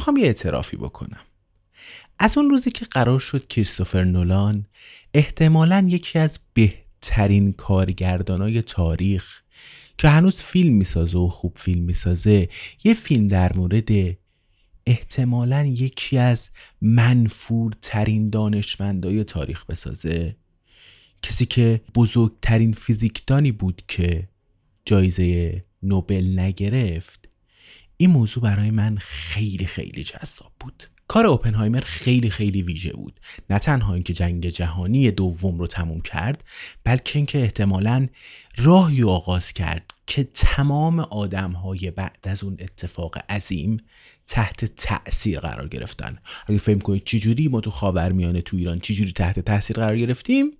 می‌خوام یه اعترافی بکنم. از اون روزی که قرار شد کریستوفر نولان احتمالا یکی از بهترین کارگردانای تاریخ که هنوز فیلم می‌سازه و خوب فیلم می‌سازه یه فیلم در مورد احتمالا یکی از منفورترین دانشمندای تاریخ بسازه. کسی که بزرگترین فیزیکدانی بود که جایزه نوبل نگرفت این موضوع برای من خیلی خیلی جذاب بود. کار اوپنهایمر خیلی خیلی ویژه بود. نه تنها اینکه جنگ جهانی دوم رو تموم کرد بلکه اینکه احتمالا راهی آغاز کرد که تمام آدم های بعد از اون اتفاق عظیم تحت تأثیر قرار گرفتن. اگه فهم کنید چجوری ما تو خاورمیانه تو ایران چجوری تحت تاثیر قرار گرفتیم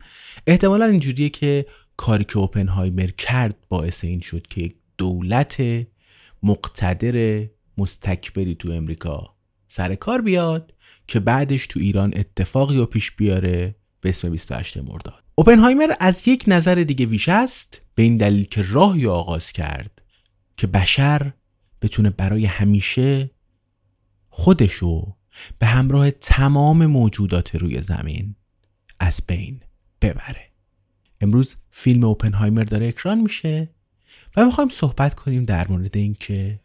احتمالا اینجوریه که کاری که اوپنهایمر کرد باعث این شد که دولت مقتدر مستکبری تو امریکا. سر کار بیاد که بعدش تو ایران اتفاقی رو پیش بیاره به اسم 28 مرداد. اوپنهایمر از یک نظر دیگه ویش است به این دلیل که راهی آغاز کرد که بشر بتونه برای همیشه خودشو به همراه تمام موجودات روی زمین از بین ببره. امروز فیلم اوپنهایمر داره اکران میشه. و می‌خوایم صحبت کنیم در مورد اینکه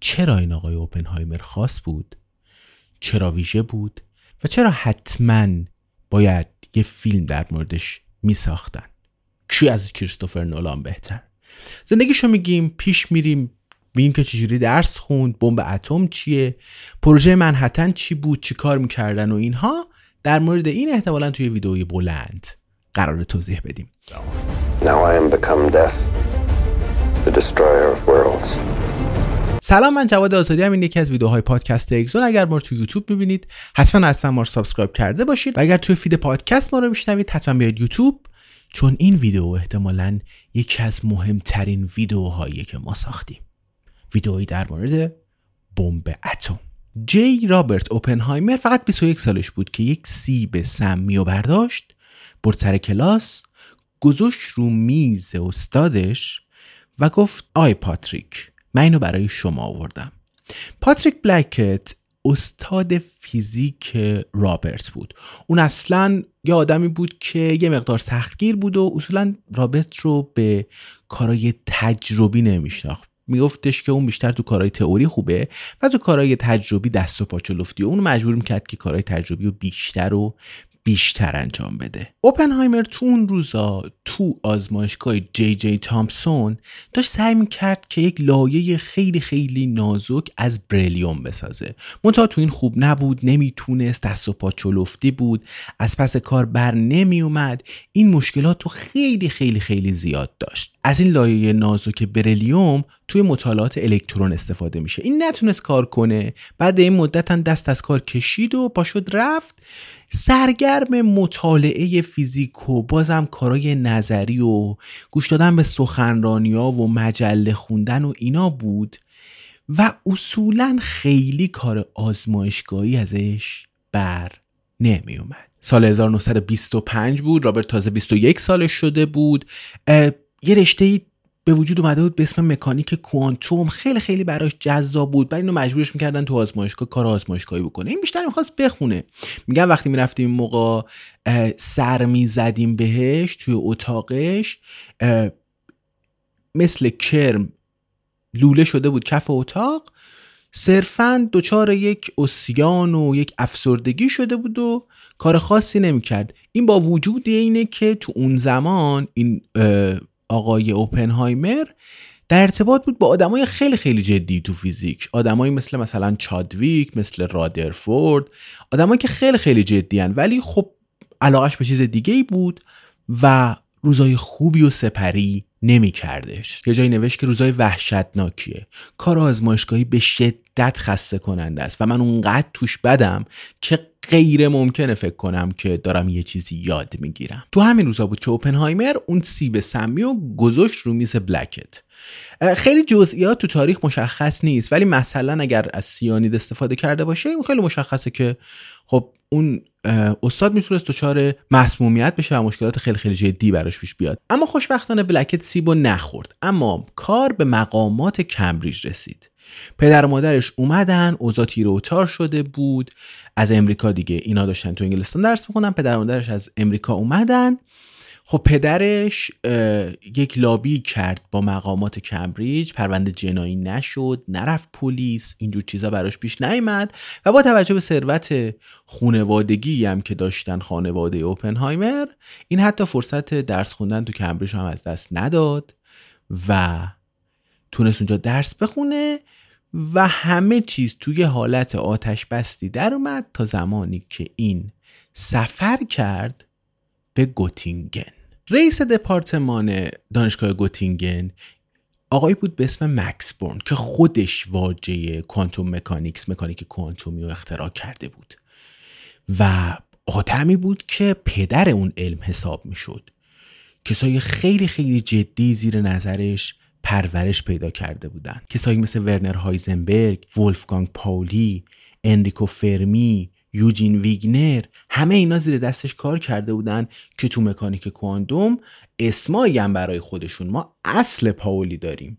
چرا این آقای اوپنهایمر خاص بود چرا ویژه بود و چرا حتما باید یه فیلم در موردش میساختن. کی از کریستوفر نولان بهتر؟ زندگیشو میگیم پیش میریم ببینیم که چجوری درس خوند بمب اتم چیه پروژه منحتن چی بود چی کار می‌کردن و اینها. در مورد این احتمالا توی ویدئوی بلند قراره توضیح بدیم. I am become death, the destroyer of worlds. سلام من جواد آزادی‌ام. این یکی از ویدیوهای پادکست اگزون. اگر ما رو تو یوتیوب می‌بینید حتما اصلا ما رو subscribe کرده باشید. و اگر توی feed پادکست ما رو میشنوید حتما بیاید یوتیوب چون این ویدیو احتمالا یکی از مهمترین ویدیوهایی که ما ساختیم. ویدئویی در مورد بمب اتم. جی رابرت اوپنهایمر فقط 21 سالش بود که یک سیب سمی و برداشت برد سر کلاس گذاشت رو میز استادش و گفت آی پاتریک من اینو برای شما آوردم. پاتریک بلکت استاد فیزیک رابرت بود. اون اصلا یه آدمی بود که یه مقدار سختگیر بود و اصولا رابرت رو به کارای تجربی نمیشناخت. میگفتش که اون بیشتر تو کارهای تئوری خوبه و تو کارهای تجربی دست و پاچه لفتی اون مجبور می‌کرد که کارهای تجربی رو بیشتر و بیشتر انجام بده. اوپنهایمر تو اون روزا تو آزمایشگاه جی جی تامسون داشت سعی می‌کرد که یک لایه خیلی خیلی نازک از بریلیوم بسازه. منتها تو این خوب نبود نمی‌تونست دست و پا چلفتی بود از پس کار بر نمیومد این مشکلات تو خیلی خیلی خیلی زیاد داشت. از این لایه نازک بریلیوم توی مطالعات الکترون استفاده میشه. این نتونست کار کنه. بعد این مدت هم دست از کار کشید و پاشد رفت. سرگرم مطالعه فیزیک و بازم کارای نظری و گوش دادن به سخنرانی ها و مجله خوندن و اینا بود و اصولا خیلی کار آزمایشگاهی ازش بر نمی اومد سال 1925 بود رابرت تازه 21 سالش شده بود. یه رشته به وجود اومده بود به اسم مکانیک کوانتوم. خیلی خیلی براش جذاب بود. بعد اینو مجبورش می‌کردن تو آزمایشگاه کار آزمایشگاهی بکنه. این بیشتر می‌خواست بخونه. میگن وقتی می‌رفتیم این موقع سر می‌زدیم بهش توی اتاقش مثل کرم لوله شده بود کف اتاق. صرفا دچار یک اسیان و یک افسردگی شده بود و کار خاصی نمی‌کرد. این با وجود اینه که تو اون زمان این آقای اوپنهایمر در ارتباط بود با آدمای خیلی خیلی جدی تو فیزیک. آدمایی مثل مثلا چادویک مثل رادرفورد آدمایی که خیلی خیلی جدی هن. ولی خب علاقش به چیز دیگه ای بود و روزای خوبی و سپری نمی کردش یه جایی نوشت که روزای وحشتناکیه. کار آزمایشگاهی به شدت خسته کننده است و من اونقدر توش بدم که غیر ممکنه فکر کنم که دارم یه چیزی یاد می‌گیرم. تو همین روزا بود که اوپنهایمر اون سیب سمی و گذاشت رو میز بلکت. خیلی جزئیات تو تاریخ مشخص نیست ولی مثلا اگر از سیانید استفاده کرده باشه این خیلی مشخصه که خب اون استاد می‌تونست دچار مسمومیت بشه و مشکلات خیلی خیلی جدی براش پیش بیاد. اما خوشبختانه بلکت سیبو نخورد. اما کار به مقامات کمبریج رسید. پدر و مادرش اومدن اوضاع تیر و تار شده بود. از امریکا دیگه اینا داشتن تو انگلستان درس می‌خونن پدر و مادرش از امریکا اومدن. خب پدرش یک لابی کرد با مقامات کمبریج پرونده جنایی نشد نرفت پلیس اینجور چیزا براش پیش نیامد و با توجه به ثروت خونوادگی هم که داشتن خانواده اوپنهایمر این حتی فرصت درس خوندن تو کمبریج هم از دست نداد و تونست اونجا درس بخونه. و همه چیز توی حالت آتش بستی در اومد تا زمانی که این سفر کرد به گوتینگن. رئیس دپارتمان دانشگاه گوتینگن آقایی بود به اسم مکس بورن که خودش واژه کوانتوم مکانیکس مکانیک کوانتومی رو اختراع کرده بود. و آدمی بود که پدر اون علم حساب می‌شد. کسای خیلی خیلی جدی زیر نظرش پرورش پیدا کرده بودن. کسایی مثل ورنر هایزنبرگ، ولفگانگ پاولی، انریکو فرمی، یوجین ویگنر همه اینا زیر دستش کار کرده بودن که تو مکانیک کوانتوم اسمایی هم برای خودشون. ما اصل پاولی داریم.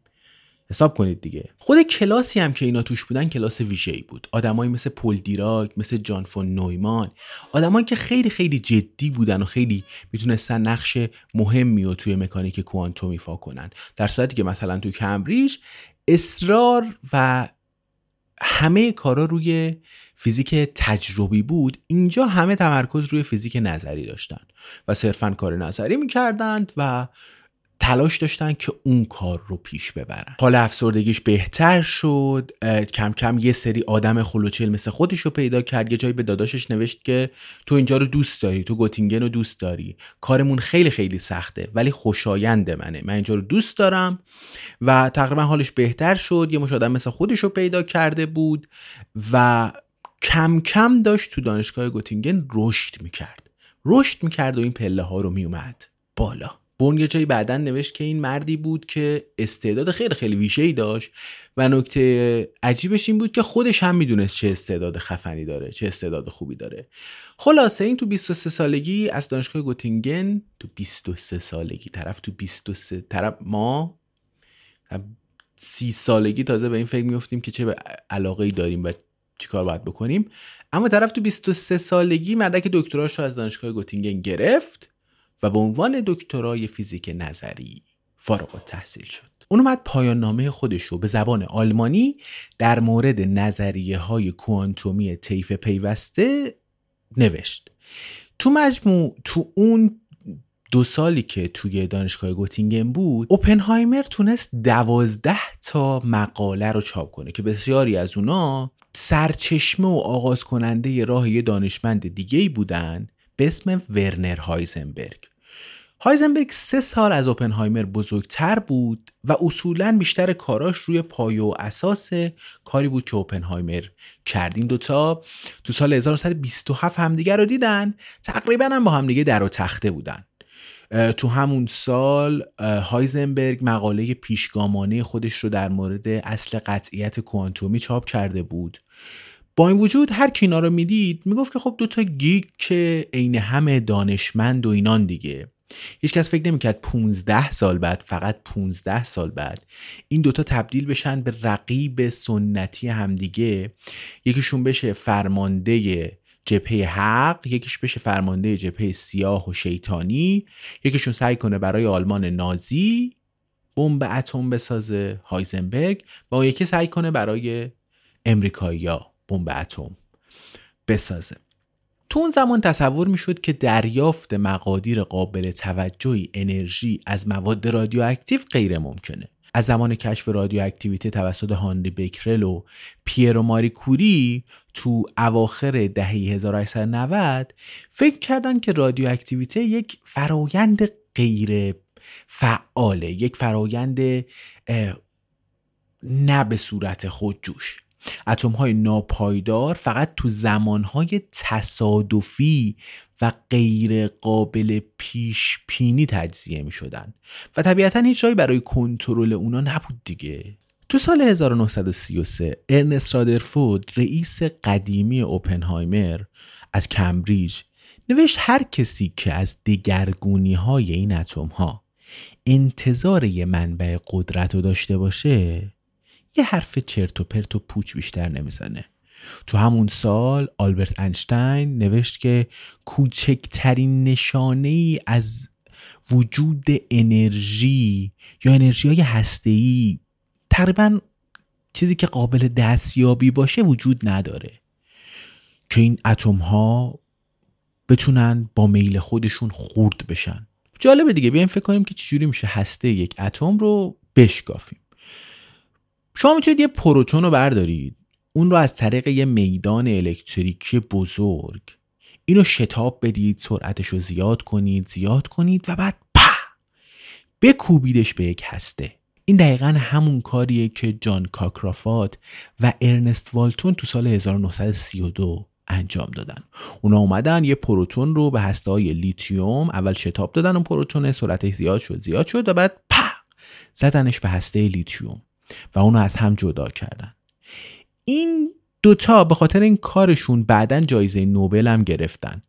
حساب کنید دیگه. خود کلاسی هم که اینا توش بودن کلاس ویژه‌ای بود. آدمایی مثل پل دیراک مثل جان فون نویمان. آدمایی که خیلی خیلی جدی بودن و خیلی می‌تونستن نقش مهمی رو توی مکانیک کوانتوم ایفا کنن. در صورتی که مثلا تو کمبریج اصرار و همه کارا روی فیزیک تجربی بود. اینجا همه تمرکز روی فیزیک نظری داشتن و صرفا کار نظری می‌کردند و تلاش داشتن که اون کار رو پیش ببرن. حال افسردگیش بهتر شد کم کم یه سری آدم خلوچل مثل خودش رو پیدا کرد یه جایی به داداشش نوشت که تو اینجا رو دوست داری تو گوتینگن رو دوست داری. کارمون خیلی خیلی سخته ولی خوشایند منه. من اینجا رو دوست دارم و تقریبا حالش بهتر شد. یه مش آدم مثل خودش رو پیدا کرده بود و کم کم داشت تو دانشگاه گوتینگن رشد می‌کرد. رشد می‌کرد و این پله ها رو میومد بالا. بون یه جایی بعدا نوشت که این مردی بود که استعداد خیلی خیلی ویژه‌ای داشت و نکته عجیبش این بود که خودش هم می‌دونست چه استعداد خفنی داره چه استعداد خوبی داره. خلاصه این تو 23 سالگی از دانشگاه گوتینگن تو 23 سالگی طرف تو 23 طرف ما سی سالگی تازه به این فکر میفتیم که چه علاقه ای داریم و چیکار باید بکنیم. اما طرف تو 23 سالگی مدرک دکتراش رو از دانشگاه گوتینگن گرفت و به عنوان دکترای فیزیک نظری فارغ التحصیل شد. اون اومد پایان نامه خودش رو به زبان آلمانی در مورد نظریه های کوانتومی طیف پیوسته نوشت. تو مجموع تو اون دو سالی که توی دانشگاه گوتینگن بود اوپنهایمر تونست دوازده تا مقاله رو چاپ کنه که بسیاری از اونا سرچشمه و آغاز کننده راه یه دانشمند دیگه بودن به اسم ورنر هایزنبرگ. هایزنبرگ سه سال از اوپنهایمر بزرگتر بود و اصولا بیشتر کاراش روی پایه و اساس کاری بود که اوپنهایمر کرد این دوتا تو سال 1927 همدیگه رو دیدن. تقریبا هم با همدیگه در و تخته بودن. تو همون سال هایزنبرگ مقاله پیشگامانه خودش رو در مورد اصل قطعیت کوانتومی چاپ کرده بود. با این وجود هر کی اینا رو می‌دید می‌گفت که خب دوتا گیگ که عین همه دانشمند و اینان دیگه. هیچکس فکر نمی‌کرد 15 سال بعد فقط 15 سال بعد این دوتا تبدیل بشن به رقیب سنتی همدیگه. یکیشون بشه فرمانده جبهه حق یکیش بشه فرمانده جبهه سیاه و شیطانی. یکیشون سعی کنه برای آلمان نازی بمب اتم بسازه هایزنبرگ. و یکی سعی کنه برای امریکایی‌ها. بمب اتم بسازه. تو اون زمان تصور می‌شد که دریافت مقادیر قابل توجهی انرژی از مواد رادیواکتیو غیر ممکنه. از زمان کشف رادیواکتیویته توسط هانری بکرل و پیرو ماری کوری تو اواخر دهه 1890 فکر کردن که رادیواکتیویته یک فرایند غیر فعاله یک فرایند نه به صورت خودجوش. اتم های ناپایدار فقط تو زمان های تصادفی و غیر قابل پیش پینی تجزیه می شدن و طبیعتا هیچ جایی برای کنترل اونا نبود دیگه. تو سال 1933 ارنست رادرفورد رئیس قدیمی اوپنهایمر از کمبریج نوشت هر کسی که از دگرگونی های این اتم ها انتظار یه منبع قدرت رو داشته باشه یه حرف چرت و پرت و پوچ بیشتر نمی‌زنه. تو همون سال آلبرت انشتین نوشت که کوچکترین نشانه ای از وجود انرژی یا انرژی های هسته تقریبا چیزی که قابل دستیابی باشه وجود نداره. که این اتم ها بتونن با میل خودشون خورد بشن. جالبه دیگه بیایم فکر کنیم که چجوری میشه هسته یک اتم رو بشکافیم. شما می‌تونید یه پروتون رو بردارید. اون رو از طریق یه میدان الکتریکی بزرگ. اینو شتاب بدید سرعتش رو زیاد کنید زیاد کنید و بعد په بکوبیدش به یک هسته. این دقیقا همون کاریه که جان کاکرافات و ارنست والتون تو سال 1932 انجام دادن. اونا اومدن یه پروتون رو به هسته های لیتیوم اول شتاب دادن اون پروتون سرعتش زیاد شد زیاد شد و بعد په زدنش به هسته لیتیوم. و اونو از هم جدا کردن. این دوتا به خاطر این کارشون بعدا جایزه نوبل هم گرفتن.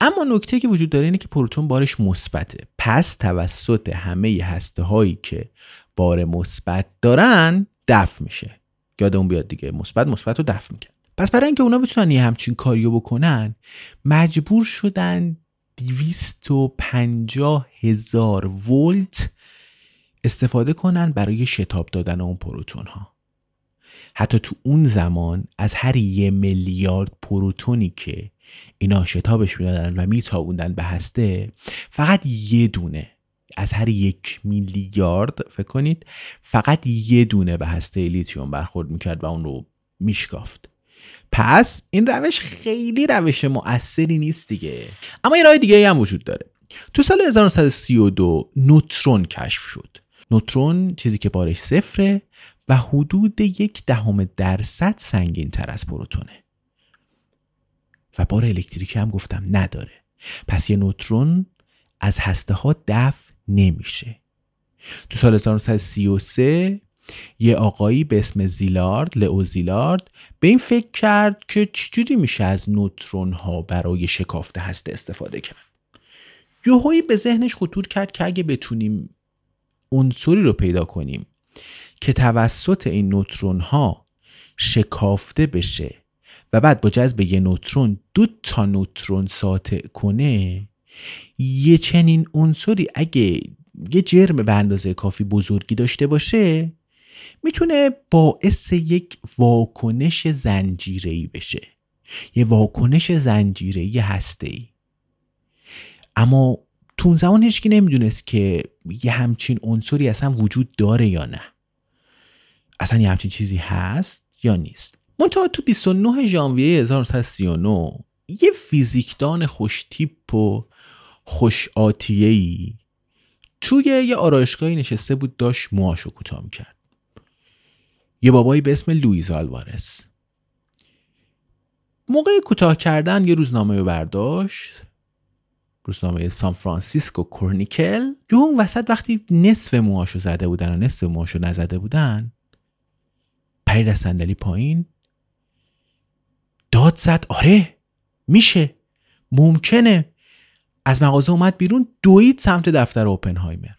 اما نکته‌ای که وجود داره اینه که پروتون بارش مثبته. پس توسط همه هسته هایی که بار مثبت دارن دفع میشه. یادمون بیاد دیگه. مثبت مثبت رو دفع می‌کرد. پس برای اینکه اونا بتونن یه همچین کاریو بکنن مجبور شدن 250 هزار ولت استفاده کنن برای شتاب دادن اون پروتون ها حتی تو اون زمان از هر یه میلیارد پروتونی که اینا شتابش می‌دادن و میتابوندن به هسته فقط یه دونه از هر یک میلیارد فکر کنید فقط یه دونه به هسته لیتیوم برخورد می‌کرد و اون رو میشکافت. پس این روش خیلی روش مؤثری نیست دیگه. اما یه راه دیگه هم وجود داره. تو سال 1932 نوترون کشف شد. نوترون چیزی که بارش صفره و حدود یک دهم درصد سنگین تر از پروتونه. و بار الکتریکی هم گفتم نداره. پس یه نوترون از هسته ها دفع نمیشه. تو سال 1933 یه آقایی به اسم زیلارد لئو زیلارد به این فکر کرد که چجوری میشه از نوترون ها برای شکافت هسته استفاده کرد. یوهایی به ذهنش خطور کرد که اگه بتونیم عنصری رو پیدا کنیم که توسط این نوترون ها شکافته بشه. و بعد با جذب یه نوترون دو تا نوترون ساطع کنه یه چنین عنصری اگه یه جرم به اندازه کافی بزرگی داشته باشه می‌تونه باعث یک واکنش زنجیره‌ای بشه. یه واکنش زنجیره‌ای هسته‌ای. اما تو اون زمان هیچکی نمی‌دونست که یه همچین عنصری اصلا وجود داره یا نه. اصلا یه همچین چیزی هست یا نیست. منتها تو 29 ژانویه 1939 یه فیزیکدان خوش تیپ و خوش توی یه آرایشگاهی نشسته بود داشت موهاشو کوتاه می‌کرد. یه بابایی به اسم لویز آلوارس. موقع کوتاه کردن یه روزنامه رو برداشت. روزنامه سان فرانسیسکو کرونیکل. یه اون وسط وقتی نصف موهاشو زده بودن و نصف موهاشو نزده بودن پرید از صندلی پایین. داد زد آره میشه ممکنه. از مغازه اومد بیرون دوید سمت دفتر اوپنهایمر.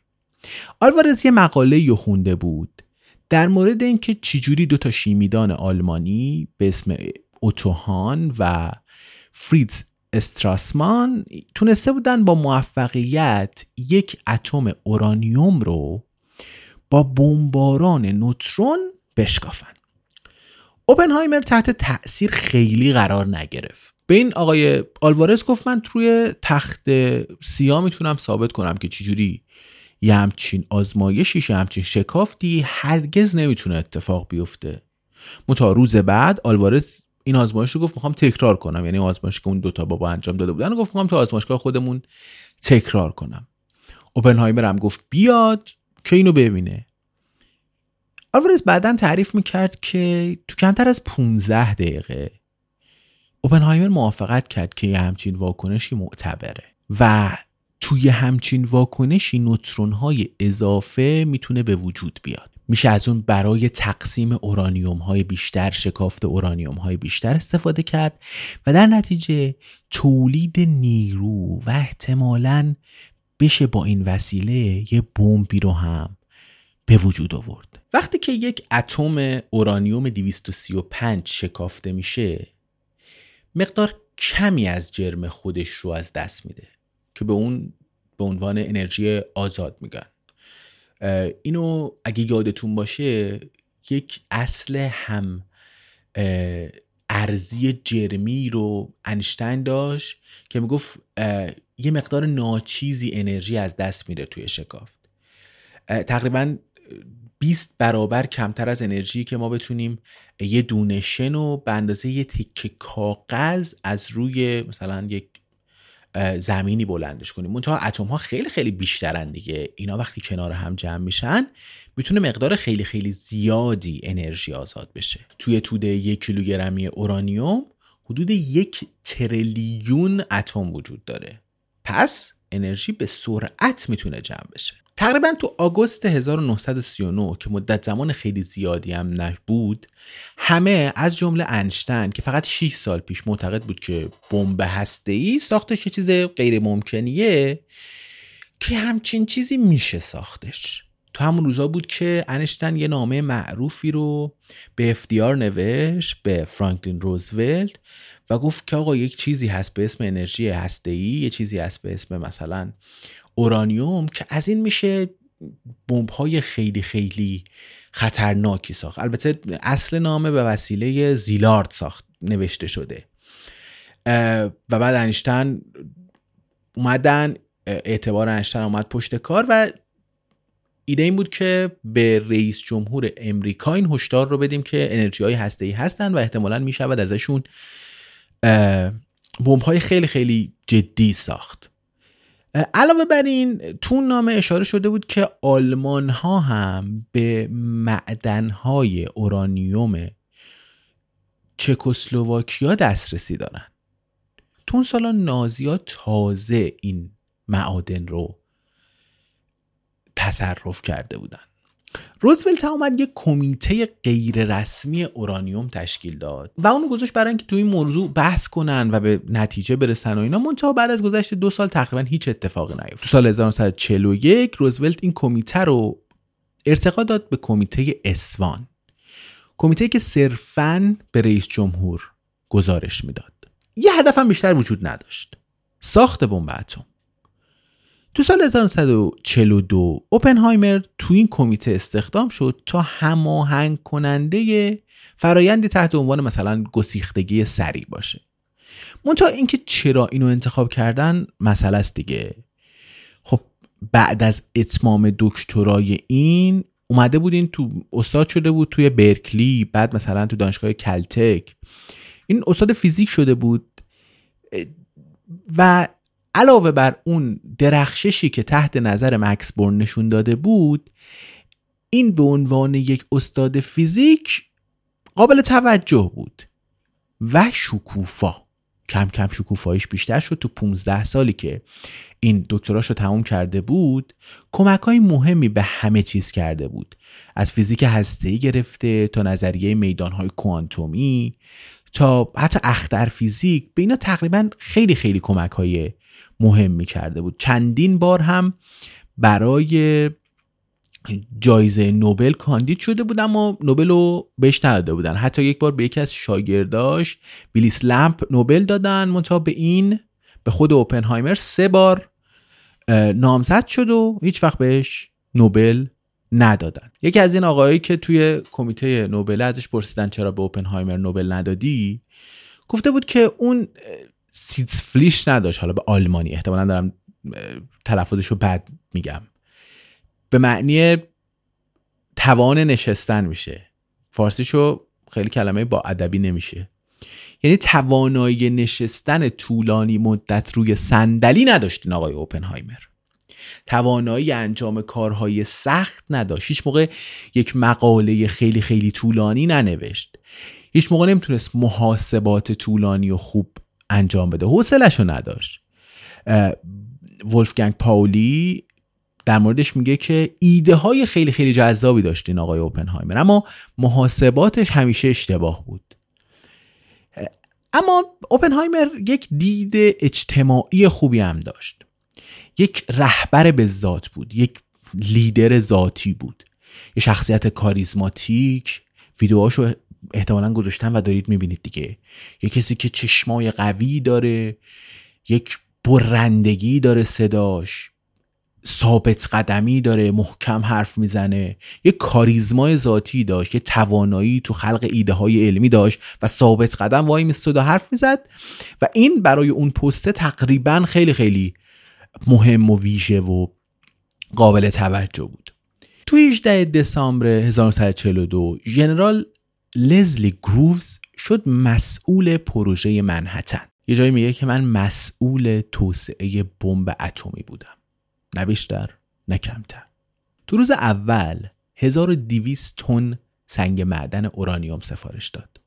آلوارز یه مقاله یو خونده بود در مورد اینکه چجوری دو تا شیمیدان آلمانی به اسم اوتوهان و فریدز استراسمان تونسته بودن با موفقیت یک اتم اورانیوم رو با بمباران نوترون بشکافن. اوپنهایمر تحت تأثیر خیلی قرار نگرفت. به این آقای آلوارز گفت من روی تخت سیاه می‌تونم ثابت کنم که چجوری یه همچین آزمایشی یه همچین شکافتی هرگز نمی‌تونه اتفاق بیفته. متا روز بعد آلوارز این آزمایش رو گفت می‌خوام تکرار کنم. یعنی آزمایش که اون دوتا بابا انجام داده بودن گفت می‌خوام تو آزمایشگاه خودمون تکرار کنم. اوپنهایمر هم گفت بیاد که اینو ببینه. آلوارز بعدا تعریف می‌کرد که تو کمتر از 15 دقیقه اوپنهایمر موافقت کرد که یه همچین واکنشی معتبره و توی همچین واکنشی نوترون های اضافه می‌تونه به وجود بیاد. میشه از اون برای تقسیم اورانیوم های بیشتر شکافت اورانیوم های بیشتر استفاده کرد و در نتیجه تولید نیرو و احتمالا بشه با این وسیله یه بمبی رو هم به وجود آورد. وقتی که یک اتم اورانیوم 235 شکافته میشه مقدار کمی از جرم خودش رو از دست میده که به اون به عنوان انرژی آزاد میگن. اینو اگه یادتون باشه یک اصل هم ارزی جرمی رو انشتین داشت که می‌گفت یه مقدار ناچیزی انرژی از دست میره توی شکافت. تقریبا 20 برابر کمتر از انرژی که ما بتونیم یه دونه شن و به اندازه یه تکه کاغذ از روی مثلا یک زمینی بلندش کنیم منتها اتم ها خیلی خیلی بیشترن دیگه. اینا وقتی کنار هم جمع میشن می‌تونه مقدار خیلی خیلی زیادی انرژی آزاد بشه. توی توده یک کیلوگرمی اورانیوم حدود یک تریلیون اتم وجود داره. پس انرژی به سرعت می‌تونه جمع بشه. تقریبا تو آگوست 1939 که مدت زمان خیلی زیادی هم نبود همه از جمله انشتن که فقط 6 سال پیش معتقد بود که بمب ای ساختش یه چیز غیر ممکنیه که همچین چیزی میشه ساختش. تو همون روزا بود که انشتن یه نامه معروفی رو به افتیار نوشت به فرانکلین روزولت و گفت که آقا یک چیزی هست به اسم انرژی ای یه چیزی هست به اسم مثلا اورانیوم که از این میشه بمب های خیلی خیلی خطرناکی ساخت. البته اصل نامه به وسیله زیلارد ساخت نوشته شده. و بعد انشتن اومدن اعتبار انشتن اومد پشت کار و ایده این بود که به رئیس جمهور امریکا این هشدار رو بدیم که انرژی های هسته ای هستن و احتمالا می‌شود ازشون بمب های خیلی خیلی جدی ساخت. علاوه بر این تو نامه اشاره شده بود که آلمان ها هم به معدن های اورانیوم چکسلواکیا دسترسی دارن. تو اون سالا نازیا تازه این معادن رو تصرف کرده بودن. روزولت اومد یک کمیته غیر رسمی اورانیوم تشکیل داد و اونو گذاشت برای اینکه تو این موضوع بحث کنن و به نتیجه برسن و اینا. منتها بعد از گذشت دو سال تقریبا هیچ اتفاقی نیفتاد. تو سال 1941 روزولت این کمیته رو ارتقا داد به کمیته اسوان. کمیته که صرفا به رئیس جمهور گزارش می‌داد. یه هدف هم بیشتر وجود نداشت. ساخت بمب اتم. تو سال 1942 اوپنهایمر تو این کمیته استخدام شد تا هماهنگ کننده فرایندی تحت عنوان مثلا گسیختگی سریع باشه. منتها اینکه چرا اینو انتخاب کردن مسئله است دیگه. خب بعد از اتمام دکترای این اومده بودین تو استاد شده بود توی برکلی بعد مثلا تو دانشگاه کلتک. این استاد فیزیک شده بود. و علاوه بر اون درخششی که تحت نظر مکس بورن نشون داده بود این به عنوان یک استاد فیزیک قابل توجه بود و شکوفا. کم کم شکوفایش بیشتر شد تو 15 سالی که این دکتراش رو تموم کرده بود کمک های مهمی به همه چیز کرده بود. از فیزیک هسته‌ای گرفته تا نظریه میدان های کوانتومی تا حتی اختر فیزیک به اینا تقریبا خیلی خیلی کمک های مهم کرده بود. چندین بار هم برای جایزه نوبل کاندید شده بود اما نوبل رو بهش نداده بودن. حتی یک بار به یکی از شاگرداش ویلیس لمپ نوبل دادن منتها به این به خود اوپنهایمر سه بار نامزد شد و هیچ وقت بهش نوبل ندادن. یکی از این آقایی که توی کمیته نوبل ازش پرسیدن چرا به اوپنهایمر نوبل ندادی گفته بود که اون سیتس فلیش نداشت. حالا به آلمانی احتمالا دارم تلفظش رو بد میگم. به معنی توان نشستن میشه. فارسیشو خیلی کلمه با ادبی نمیشه. یعنی توانایی نشستن طولانی مدت روی صندلی نداشتین آقای اوپنهایمر. توانایی انجام کارهای سخت نداشت. هیچ موقع یک مقاله خیلی خیلی طولانی ننوشت. هیچ موقع نمی‌تونست محاسبات طولانی و خوب انجام بده. حوصلش رو نداشت ولفگنگ پاولی در موردش میگه که ایده های خیلی خیلی جذابی داشتین آقای اوپنهایمر اما محاسباتش همیشه اشتباه بود. اما اوپنهایمر یک دید اجتماعی خوبی هم داشت. یک رهبر به ذات بود یک لیدر ذاتی بود. یه شخصیت کاریزماتیک. ویدیوهاشو احتمالا گذاشتن و دارید می‌بینید دیگه. یه کسی که چشمای قوی داره یک برندگی داره صداش ثابت قدمی داره محکم حرف می‌زنه یه کاریزمای ذاتی داشت یه توانایی تو خلق ایده های علمی داشت و ثابت قدم وای میستاد و حرف می‌زد. و این برای اون پسته تقریبا خیلی خیلی مهم و ویژه و قابل توجه بود. تو 18 دسامبر 1942 ژنرال لزلی گرووز شد مسئول پروژه منحتن. یه جایی میگه که من مسئول توسعه بمب اتمی بودم. نه بیشتر نه کمتر. تو روز اول 1200 تن سنگ معدن اورانیوم سفارش داد.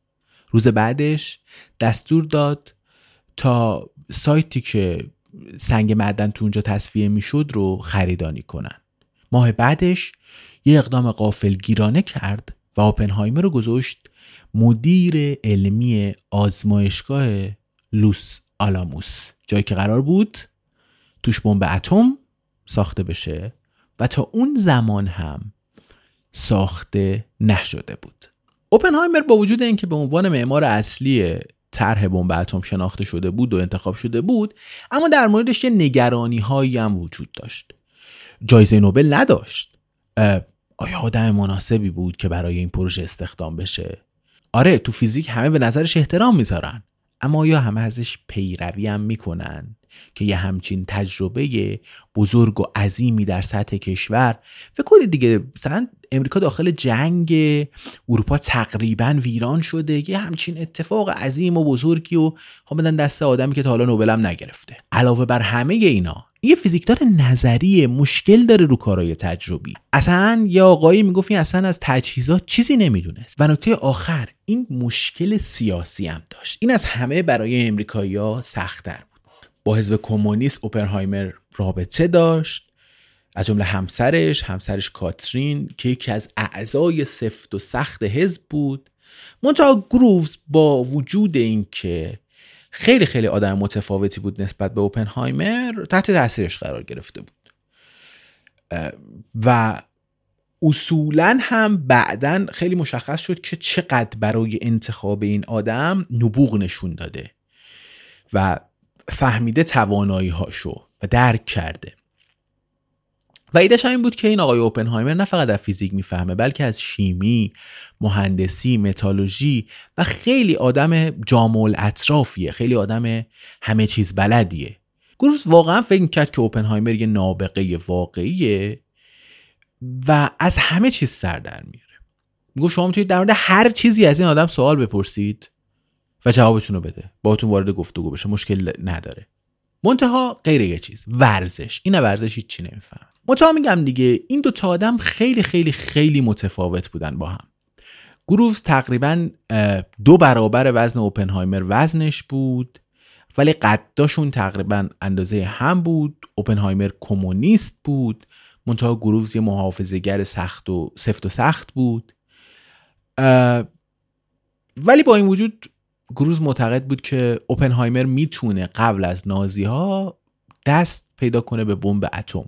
روز بعدش دستور داد تا سایتی که سنگ معدن تو اونجا تصفیه می‌شد رو خریدانی کنن. ماه بعدش یه اقدام قافل گیرانه کرد و اوپنهایمر رو گذاشت مدیر علمی آزمایشگاه لوس آلاموس. جایی که قرار بود توش بمب اتم ساخته بشه و تا اون زمان هم ساخته نشده بود. اوپنهایمر با وجود اینکه به عنوان معمار اصلی طرح بمب اتم شناخته شده بود و انتخاب شده بود اما در موردش یه نگرانی هایی هم وجود داشت. جایزه نوبل نداشت. آیا آدم مناسبی بود که برای این پروژه استخدام بشه؟ آره تو فیزیک همه به نظرش احترام می‌ذارن. اما آیا همه ازش پیروی هم می‌کنن که یه همچین تجربه بزرگ و عظیمی در سطح کشور؟ فکر کنید دیگه مثلا امریکا داخل جنگ اروپا تقریبا ویران شده. یه همچین اتفاق عظیم و بزرگی و ها بدن دست آدمی که تا حالا نوبل نگرفته. علاوه بر همه اینا یه فیزیکدار نظری مشکل داره رو کارهای تجربی. اصلا یه آقایی می‌گفت این اصلا از تجهیزات چیزی نمی‌دونست. و نکته آخر این مشکل سیاسی هم داشت. این از همه برای امریکایی‌ها سختتر بود. با حزب کمونیست اوپنهایمر رابطه داشت. از جمله همسرش همسرش کاترین که یکی از اعضای سفت و سخت حزب بود. منتها گرووز با وجود اینکه خیلی خیلی آدم متفاوتی بود نسبت به اوپنهایمر تحت تاثیرش قرار گرفته بود. و اصولا هم بعدا خیلی مشخص شد که چقدر برای انتخاب این آدم نبوغ نشون داده و فهمیده توانایی هاشو و درک کرده. و ایدهش این بود که این آقای اوپنهایمر نه فقط از فیزیک می‌فهمه بلکه از شیمی، مهندسی، متالوژی و خیلی آدم جامع اطرافیه خیلی آدم همه چیز بلدیه. گروز واقعا فکر کرد که اوپنهایمر یه نابغه واقعیه و از همه چیز سر در میاره. میگو شما می‌تونید در مورد هر چیزی از این آدم سوال بپرسید و جوابتون رو بده. باهاتون وارد گفتگو بشه مشکل نداره. منتها غیر یه چیز ورزش. این ورزش هیچی نمیفهم منتها میگم دیگه این دو تا آدم خیلی خیلی خیلی متفاوت بودن با هم. گرووز تقریبا دو برابر وزن اوپنهایمر وزنش بود ولی قداشون تقریبا اندازه هم بود. اوپنهایمر کمونیست بود. منتها گرووز یه محافظهگر سخت و سفت و سخت بود. ولی با این وجود گروز معتقد بود که اوپنهایمر می‌تونه قبل از نازی ها دست پیدا کنه به بمب اتم.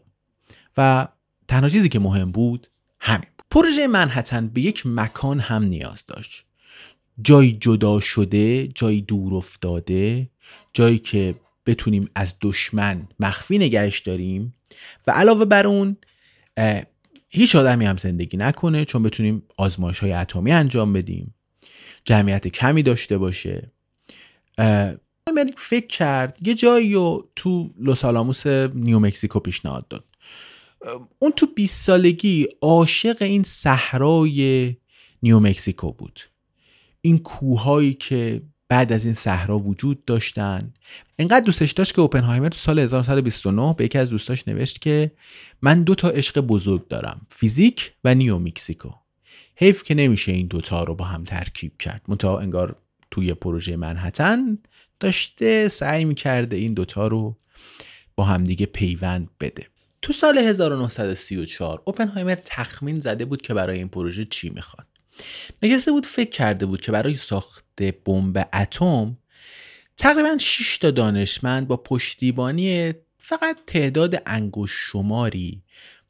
و تنها چیزی که مهم بود همین بود. پروژه منحتن به یک مکان هم نیاز داشت. جایی جدا شده جایی دور افتاده جایی که بتونیم از دشمن مخفی نگهش داریم و علاوه بر اون هیچ آدمی هم زندگی نکنه چون بتونیم آزمایش های اتمی انجام بدیم. جمعیت کمی داشته باشه. فکر کرد یه جایی رو تو لوس آلاموس نیو مکزیکو پیشنهاد داد. اون تو 20 سالگی عاشق این صحرای نیو مکزیکو بود. این کوههایی که بعد از این صحرا وجود داشتن. انقدر دوستش داشت که اوپنهایمر تو سال 1929 به یکی از دوستاش نوشت که من دو تا عشق بزرگ دارم فیزیک و نیو مکزیکو حیف که نمیشه این دوتا رو با هم ترکیب کرد. منتها انگار توی پروژه منحتن داشته سعی می‌کرده این دوتا رو با همدیگه پیوند بده. تو سال 1934 اوپنهایمر تخمین زده بود که برای این پروژه چی می‌خواد. نشسته بود فکر کرده بود که برای ساخت بمب اتم تقریبا 6 تا دانشمند با پشتیبانی فقط تعداد انگوش شماری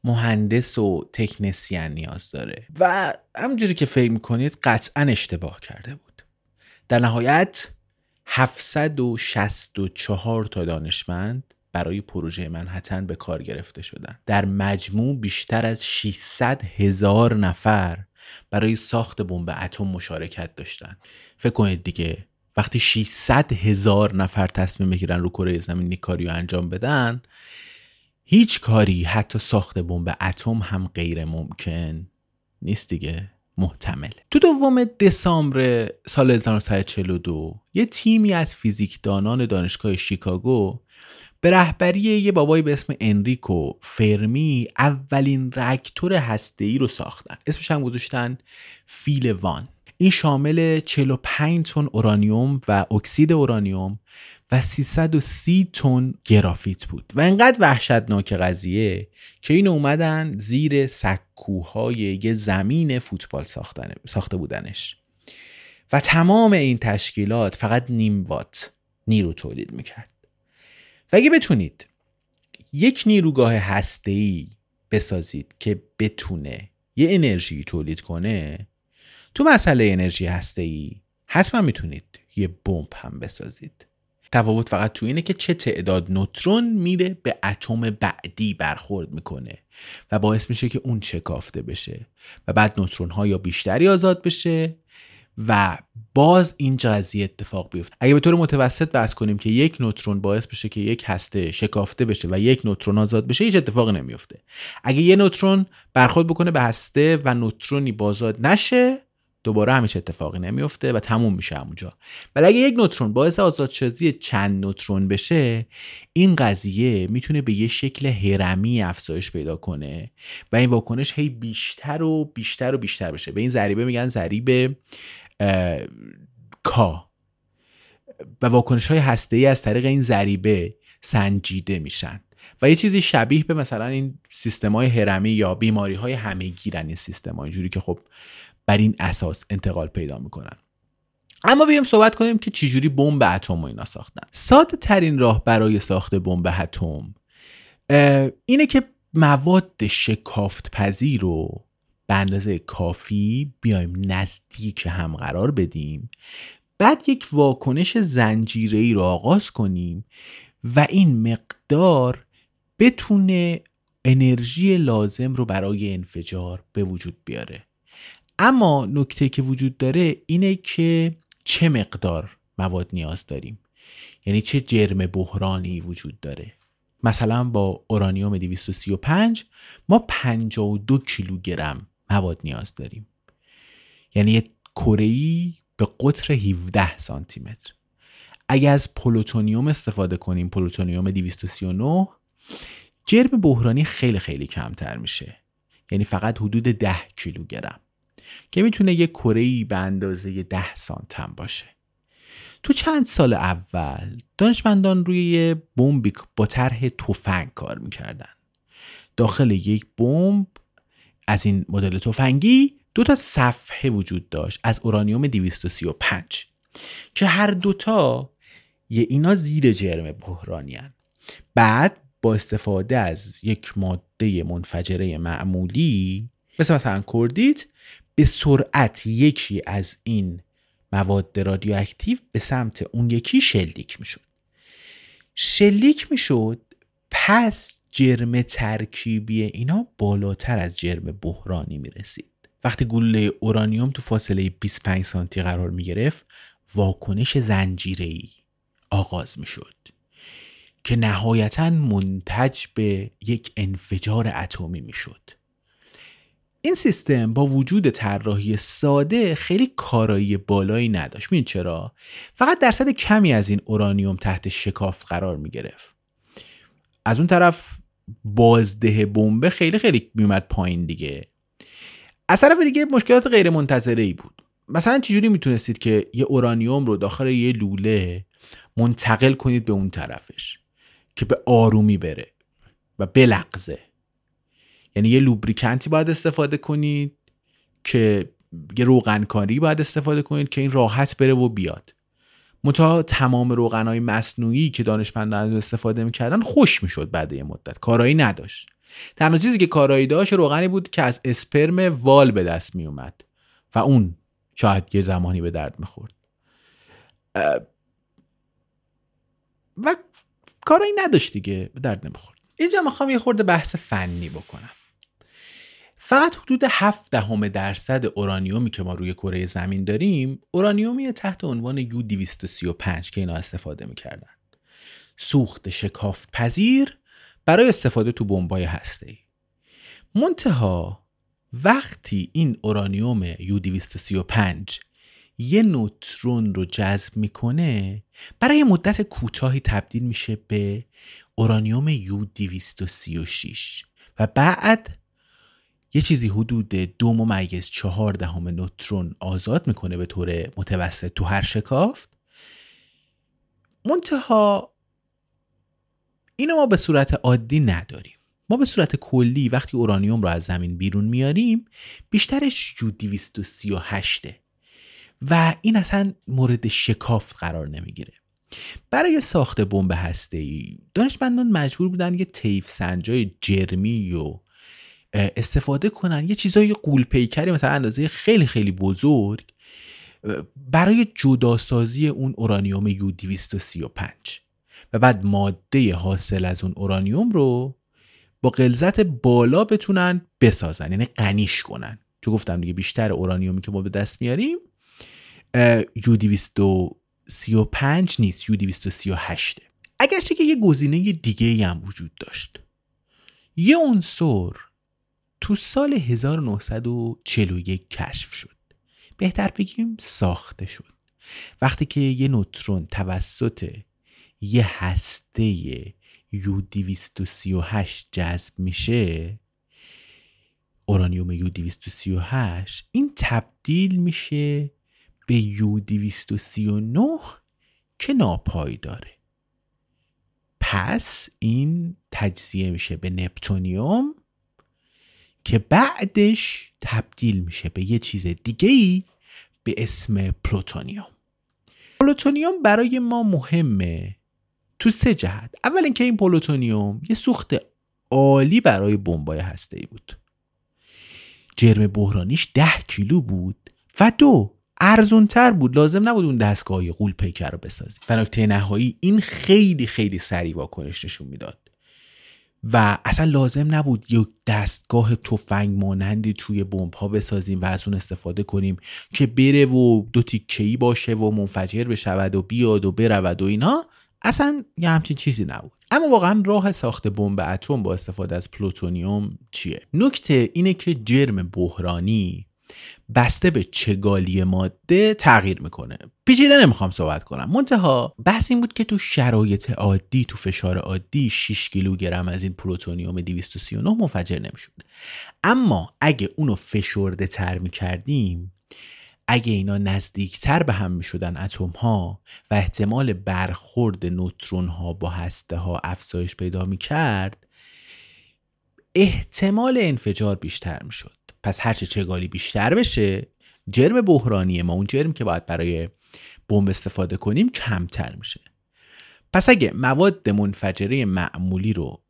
مهندس و تکنسین نیاز داره. و همجوری که فکر می‌کنید قطعا اشتباه کرده بود. در نهایت 764 تا دانشمند برای پروژه منحتن به کار گرفته شدن. در مجموع بیشتر از 600 هزار نفر برای ساخت بمب اتم مشارکت داشتن. فکر کنید دیگه وقتی 600 هزار نفر تصمیم بگیرن رو کره زمین کاری انجام بدن هیچ کاری حتی ساخت بمب اتم هم غیر ممکن نیست دیگه. محتمل. تو دوم دسامبر سال 1942 یه تیمی از فیزیکدانان دانشگاه شیکاگو به رهبری یه بابایی به اسم انریکو فرمی اولین رکتور هسته‌ای رو ساختن. اسمش هم گذاشتن فیل وان. این شامل 45 تن اورانیوم و اکسید اورانیوم و 330 تن گرافیت بود. و انقدر وحشتناک قضیه که این اومدن زیر سکوهای یه زمین فوتبال ساخته بودنش. و تمام این تشکیلات فقط نیم وات نیرو تولید می‌کرد. و اگه بتونید یک نیروگاه هسته‌ای بسازید که بتونه یه انرژی تولید کنه تو مسئله انرژی هسته‌ای حتما می‌تونید یه بمب هم بسازید. تفاوت فقط تو اینه که چه تعداد نوترون میره به اتم بعدی برخورد می‌کنه و باعث میشه که اون چکافته بشه و بعد نوترون ها یا بیشتری آزاد بشه و باز این قضیه اتفاق بیفته اگه به طور متوسط بحث کنیم که یک نوترون باعث بشه که یک هسته شکافته بشه و یک نوترون آزاد بشه هیچ اتفاقی نمیفته. اگه یه نوترون برخورد بکنه به هسته و نوترونی بازاد نشه دوباره همیشه اتفاقی نمیفته و تموم میشه همونجا. ولی اگه یک نوترون باعث آزادسازی چند نوترون بشه این قضیه می‌تونه به یه شکل هرمی افزایش پیدا کنه و این واکنش هی بیشتر و بیشتر و بیشتر بشه. به این ضریبه میگن ضریب کا. و واکنش های هسته ای از طریق این ضریبه سنجیده میشن. و یه چیزی شبیه به مثلا این سیستم های هرمی یا بیماری های همه گیرن این سیستم های جوری که خب بر این اساس انتقال پیدا می‌کنن. اما بیایم صحبت کنیم که چجوری بمب اتم و اینا ساختن. ساده ترین راه برای ساخت بمب اتم اینه که مواد شکافت پذیر رو به اندازه کافی بیایم نزدیک هم قرار بدیم بعد یک واکنش زنجیره ای رو آغاز کنیم و این مقدار بتونه انرژی لازم رو برای انفجار به وجود بیاره. اما نکته‌ای که وجود داره اینه که چه مقدار مواد نیاز داریم؟ یعنی چه جرم بحرانی وجود داره؟ مثلا با اورانیوم 235 ما 52 کیلوگرم مواد نیاز داریم. یعنی یه کره به قطر 17 سانتی متر اگر از پلوتونیوم استفاده کنیم پلوتونیوم 239 جرم بحرانی خیلی خیلی کمتر میشه. یعنی فقط حدود 10 کیلوگرم که می‌تونه یه کره به اندازه 10 سانتم باشه. تو چند سال اول دانشمندان روی بمبی با طرح تفنگ کار می‌کردن. داخل یک بمب از این مدل تفنگی دو تا صفحه وجود داشت از اورانیوم 235 که هر دوتا یه اینا زیر جرم بحرانی بعد با استفاده از یک ماده منفجره معمولی مثل مثلا کردیت به سرعت یکی از این مواد رادیواکتیو به سمت اون یکی شلیک می‌شد. شلیک می‌شد پس جرم ترکیبی اینا بالاتر از جرم بحرانی می‌رسید. وقتی گلوله اورانیوم تو فاصله 25 سانتی قرار می‌گرفت واکنش زنجیری آغاز می‌شد که نهایتا منتج به یک انفجار اتمی می‌شد. این سیستم با وجود طراحی ساده خیلی کارایی بالایی نداشت. این چرا؟ فقط درصد کمی از این اورانیوم تحت شکافت قرار می گرفت از اون طرف بازده بمب خیلی خیلی میومد پایین دیگه. از طرف دیگه مشکلات غیر منتظره ای بود. مثلا چجوری می‌تونستید که یه اورانیوم رو داخل یه لوله منتقل کنید به اون طرفش که به آرومی بره و بلغزه؟ یعنی یه لوبریکنتی باید استفاده کنید که یه روغنکاری باید استفاده کنید که این راحت بره و بیاد. متا تمام روغنهای مصنوعی که دانشمندان استفاده می‌کردن خوش می‌شد بعد یه مدت. کارایی نداشت. تنها چیزی که کارایی داشت روغنی بود که از اسپرم وال به دست میومد و اون شاید یه زمانی به درد می‌خورد. و کارایی نداشت دیگه به درد نمی‌خورد. اینجا می‌خوام یه خورده بحث فنی بکنم. فقط حدود 7 دهم درصد اورانیومی که ما روی کره زمین داریم اورانیومی تحت عنوان یو 235 که اینا استفاده می‌کردن. سوخت شکافت پذیر برای استفاده تو بمبای هسته منتها وقتی این اورانیوم یو 235 یه نوترون رو جذب می‌کنه برای مدت کوتاهی تبدیل میشه به اورانیوم یو 236 و بعد یه چیزی حدود دو ممیز چهار دهم نوترون آزاد می‌کنه به طور متوسط تو هر شکافت. منتها اینو ما به صورت عادی نداریم. ما به صورت کلی وقتی اورانیوم رو از زمین بیرون میاریم بیشترش یو 238 و این اصلا مورد شکافت قرار نمی‌گیره. برای ساخت بمب هسته ای دانشمندان مجبور بودن یه تیف سنجای جرمی و استفاده کنن. یه چیزای قول پیکری مثلا اندازه خیلی خیلی بزرگ برای جداسازی اون اورانیوم یو 235 و بعد ماده حاصل از اون اورانیوم رو با غلظت بالا بتونن بسازن یعنی غنیش کنن. چون گفتم دیگه بیشتر اورانیومی که ما به دست میاریم یو 235 نیست یو 238 اگرچه که یه گزینه دیگه هم وجود داشت. یه عنصر تو سال 1941 کشف شد. بهتر بگیم ساخته شد. وقتی که یه نوترون توسط یه هسته یو 238 جذب میشه اورانیوم یو 238 این تبدیل میشه به یو 239 که ناپایداره پس این تجزیه میشه به نپتونیوم که بعدش تبدیل میشه به یه چیز دیگه ای به اسم پلوتونیوم. پلوتونیوم برای ما مهمه تو سه جهت. اول اینکه این پلوتونیوم یه سوخت عالی برای بمبای هسته ای بود. جرم بحرانیش ده کیلو بود و دو ارزون تر بود. لازم نبود اون دستگاه غول پیکر رو بسازی و نکته نهایی این خیلی خیلی سریع واکنش نشون می‌داد. و اصلا لازم نبود یک دستگاه تفنگ مانندی توی بمب ها بسازیم و از اون استفاده کنیم که بره و دو تیکه‌ای باشه و منفجر بشود و بیاد و برود و اینا. اصلا یه همچین چیزی نبود. اما واقعا راه ساخت بمب اتم با استفاده از پلوتونیوم چیه؟ نکته اینه که جرم بحرانی بسته به چگالی ماده تغییر می‌کنه. پیچیده نمی‌خوام صحبت کنم. منتها بحث این بود که تو شرایط عادی تو فشار عادی 6 کیلوگرم از این پلوتونیوم 239 منفجر نمی‌شد. اما اگه اونو فشرده تر می‌کردیم اگه اینا نزدیکتر به هم می‌شدن اتم ها و احتمال برخورد نوترون ها با هسته ها افزایش پیدا می‌کرد احتمال انفجار بیشتر می‌شد. پس هرچه چگالی بیشتر بشه جرم بحرانی ما اون جرم که باید برای بمب استفاده کنیم کمتر میشه. پس اگه مواد منفجره معمولی رو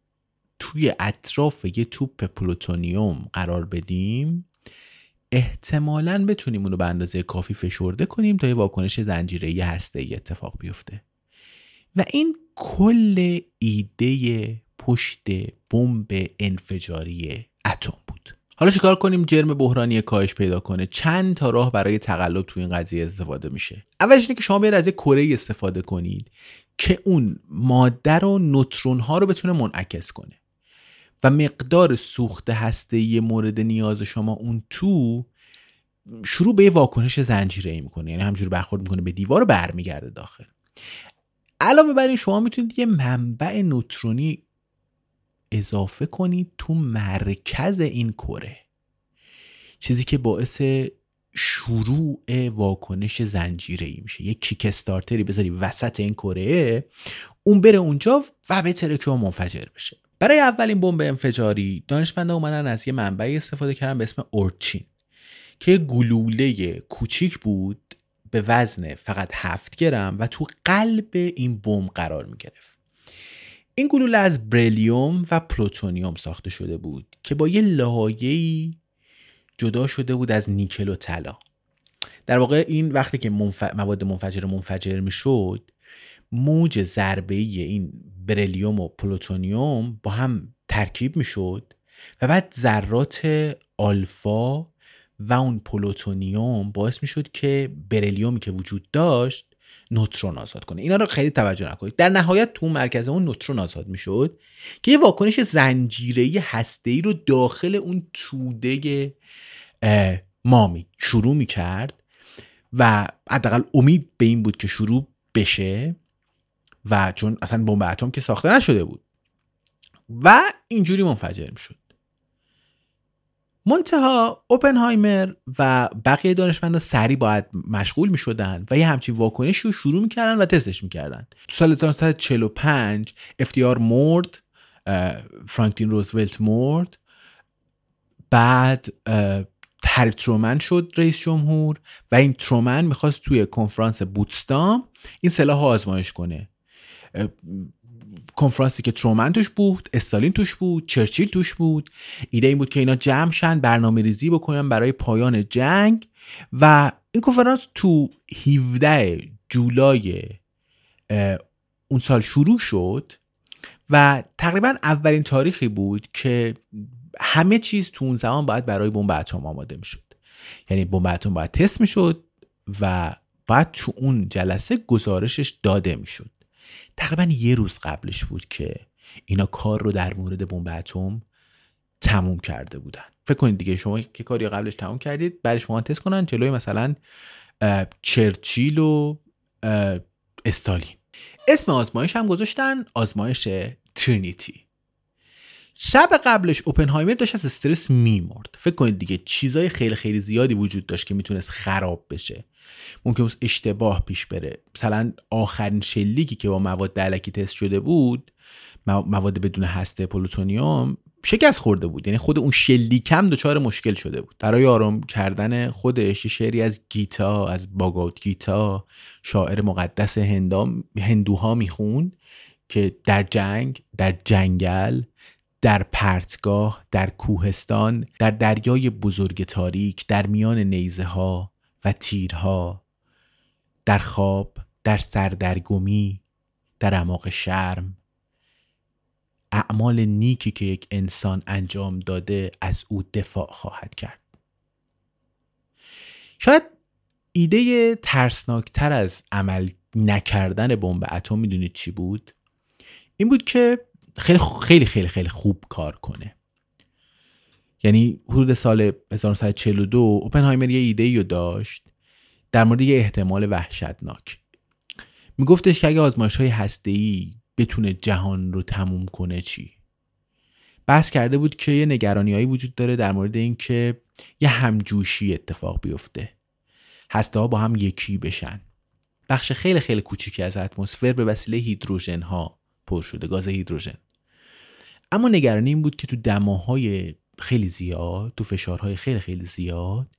توی اطراف یه توپ پلوتونیوم قرار بدیم احتمالا بتونیم اونو به اندازه کافی فشرده کنیم تا یه واکنش زنجیره‌ای هسته ای اتفاق بیفته. و این کل ایده پشت بمب انفجاری اتم. حالا چیکار کنیم؟ جرم بحرانی کاهش پیدا کنه. چند تا راه برای تقلب تو این قضیه استفاده میشه؟ اولش اینه که شما بیاید از یه کره استفاده کنید که اون ماده رو نوترون ها رو بتونه منعکس کنه. و مقدار سوخت هسته مورد نیاز شما اون تو شروع به واکنش زنجیره ای می‌کنه. یعنی همجوری برخورد می‌کنه به دیوار برمیگرده داخل. علاوه بر این شما می‌تونید یه منبع نوترونی اضافه کنید تو مرکز این کره. چیزی که باعث شروع واکنش زنجیره ای میشه. یه کیک استارتری بذاری وسط این کره اون بره اونجا و بتره که منفجر بشه. برای اولین بمب انفجاری دانشمندا اومدن از یه منبعی استفاده کردن به اسم اورچین که گلوله کوچیک بود به وزن فقط 7 گرم و تو قلب این بمب قرار می گرفت این گلوله از بریلیوم و پلوتونیوم ساخته شده بود که با یه لایه‌ای جدا شده بود از نیکل و طلا. در واقع این وقتی که مواد منفجر منفجر می شد موج ضربه این بریلیوم و پلوتونیوم با هم ترکیب می شد و بعد ذرات آلفا و اون پلوتونیوم باعث می شد که بریلیومی که وجود داشت نوترون آزاد کنه. اینا رو خیلی توجه نکنید. در نهایت تو مرکز اون نوترون آزاد می شد که یه واکنش زنجیره هسته ای رو داخل اون توده مامی شروع می کرد و حداقل امید به این بود که شروع بشه و چون اصلا بمب اتم که ساخته نشده بود. و اینجوری منفجر می شد منتها اوپنهایمر و بقیه دانشمندا سریع باید مشغول می شدن و یه همچین واکنشی رو شروع می‌کردن و تستش می‌کردن. تو سال 1945 افتیار مرد فرانکلین روزولت مرد. بعد هری ترومن شد رئیس جمهور و این ترومن می‌خواست توی کنفرانس بوتستام این سلاح آزمایش کنه. کنفرانسی که ترومن توش بود استالین توش بود چرچیل توش بود. ایده این بود که اینا جمع شن برنامه ریزی بکنن برای پایان جنگ. و این کنفرانس تو 17 جولای اون سال شروع شد و تقریبا اولین تاریخی بود که همه چیز تو اون زمان باید برای بمب اتم آماده می‌شد. یعنی بمب اتم باید تست می‌شد و بعد تو اون جلسه گزارشش داده می‌شد. تقریبا یه روز قبلش بود که اینا کار رو در مورد بمب اتم تموم کرده بودن. فکر کنید دیگه شما که کاری قبلش تموم کردید بعدش تست کنن جلوی مثلا چرچیل و استالین. اسم آزمایش هم گذاشتن آزمایش ترینیتی. شب قبلش اوپنهایمر داشت از استرس میمرد. فکر کنید دیگه چیزای خیلی خیلی زیادی وجود داشت که می‌تونست خراب بشه. ممکن اشتباه پیش بره. مثلا آخرین شلیکی که با مواد الکی تست شده بود مواد بدون هسته پلوتونیوم شکست خورده بود. یعنی خود اون شلیکم دچار مشکل شده بود. برای آرام کردن خودش یه شعری از گیتا از باگاواد گیتا شاعر مقدس هندوها می‌خوند که در جنگ در جنگل در پرتگاه در کوهستان در دریای بزرگ تاریک در میان نیزه ها و تیرها در خواب در سردرگمی در اعماق شرم. اعمال نیکی که یک انسان انجام داده از او دفاع خواهد کرد. شاید ایده ترسناکتر از عمل نکردن بمب اتم می‌دونید چی بود؟ این بود که خیلی خیلی خیلی خیلی خوب کار کنه. یعنی حدود سال 1942 اوپنهایمر یه ایده رو داشت در مورد یه احتمال وحشتناک. میگفتش که اگه آزمایش های هسته ای بتونه جهان رو تموم کنه چی؟ بحث کرده بود که یه نگرانی هایی وجود داره در مورد اینکه یه همجوشی اتفاق بیفته. هسته ها با هم یکی بشن. بخش خیلی خیلی کوچیکی از اتمسفر به وسیله هیدروژن ها پر شده گاز هیدروژن. اما نگرانی این بود که تو دماهای خیلی زیاد تو فشارهای خیلی خیلی زیاد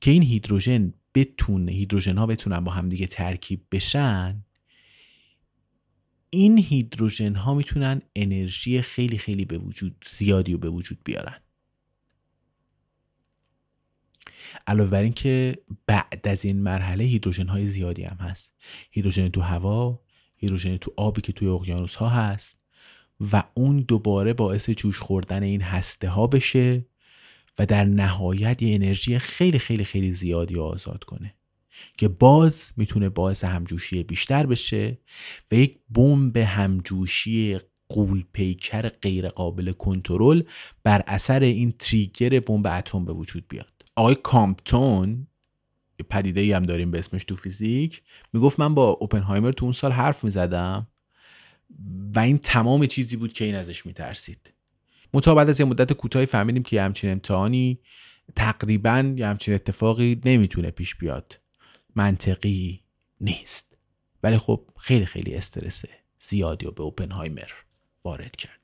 که این هیدروژن بتونه هیدروژن ها بتونن با همدیگه ترکیب بشن این هیدروژن ها می‌تونن انرژی خیلی خیلی به وجود زیادی رو به وجود بیارن. علاوه بر اینکه بعد از این مرحله هیدروژن های زیادی هم هست. هیدروژن تو هوا هیدروژن تو آبی که توی اقیانوس ها هست. و اون دوباره باعث جوش خوردن این هسته ها بشه و در نهایت یه انرژی خیلی خیلی خیلی زیادی آزاد کنه که باز می‌تونه باعث همجوشی بیشتر بشه و یک بمب همجوشی قول پیکر غیر قابل کنترل بر اثر این تریگر بمب اتم به وجود بیاد. آقای کامپتون پدیده ای هم داریم به اسمش تو فیزیک می‌گفت من با اوپنهایمر تو اون سال حرف می‌زدم. و این تمام چیزی بود که این ازش میترسید. منتها بعد از یه مدت کوتاهی فهمیدیم که همچین امتحانی تقریبا یه همچین اتفاقی نمی‌تونه پیش بیاد. منطقی نیست. ولی خب خیلی خیلی استرس زیادی رو به اوپنهایمر وارد کرد.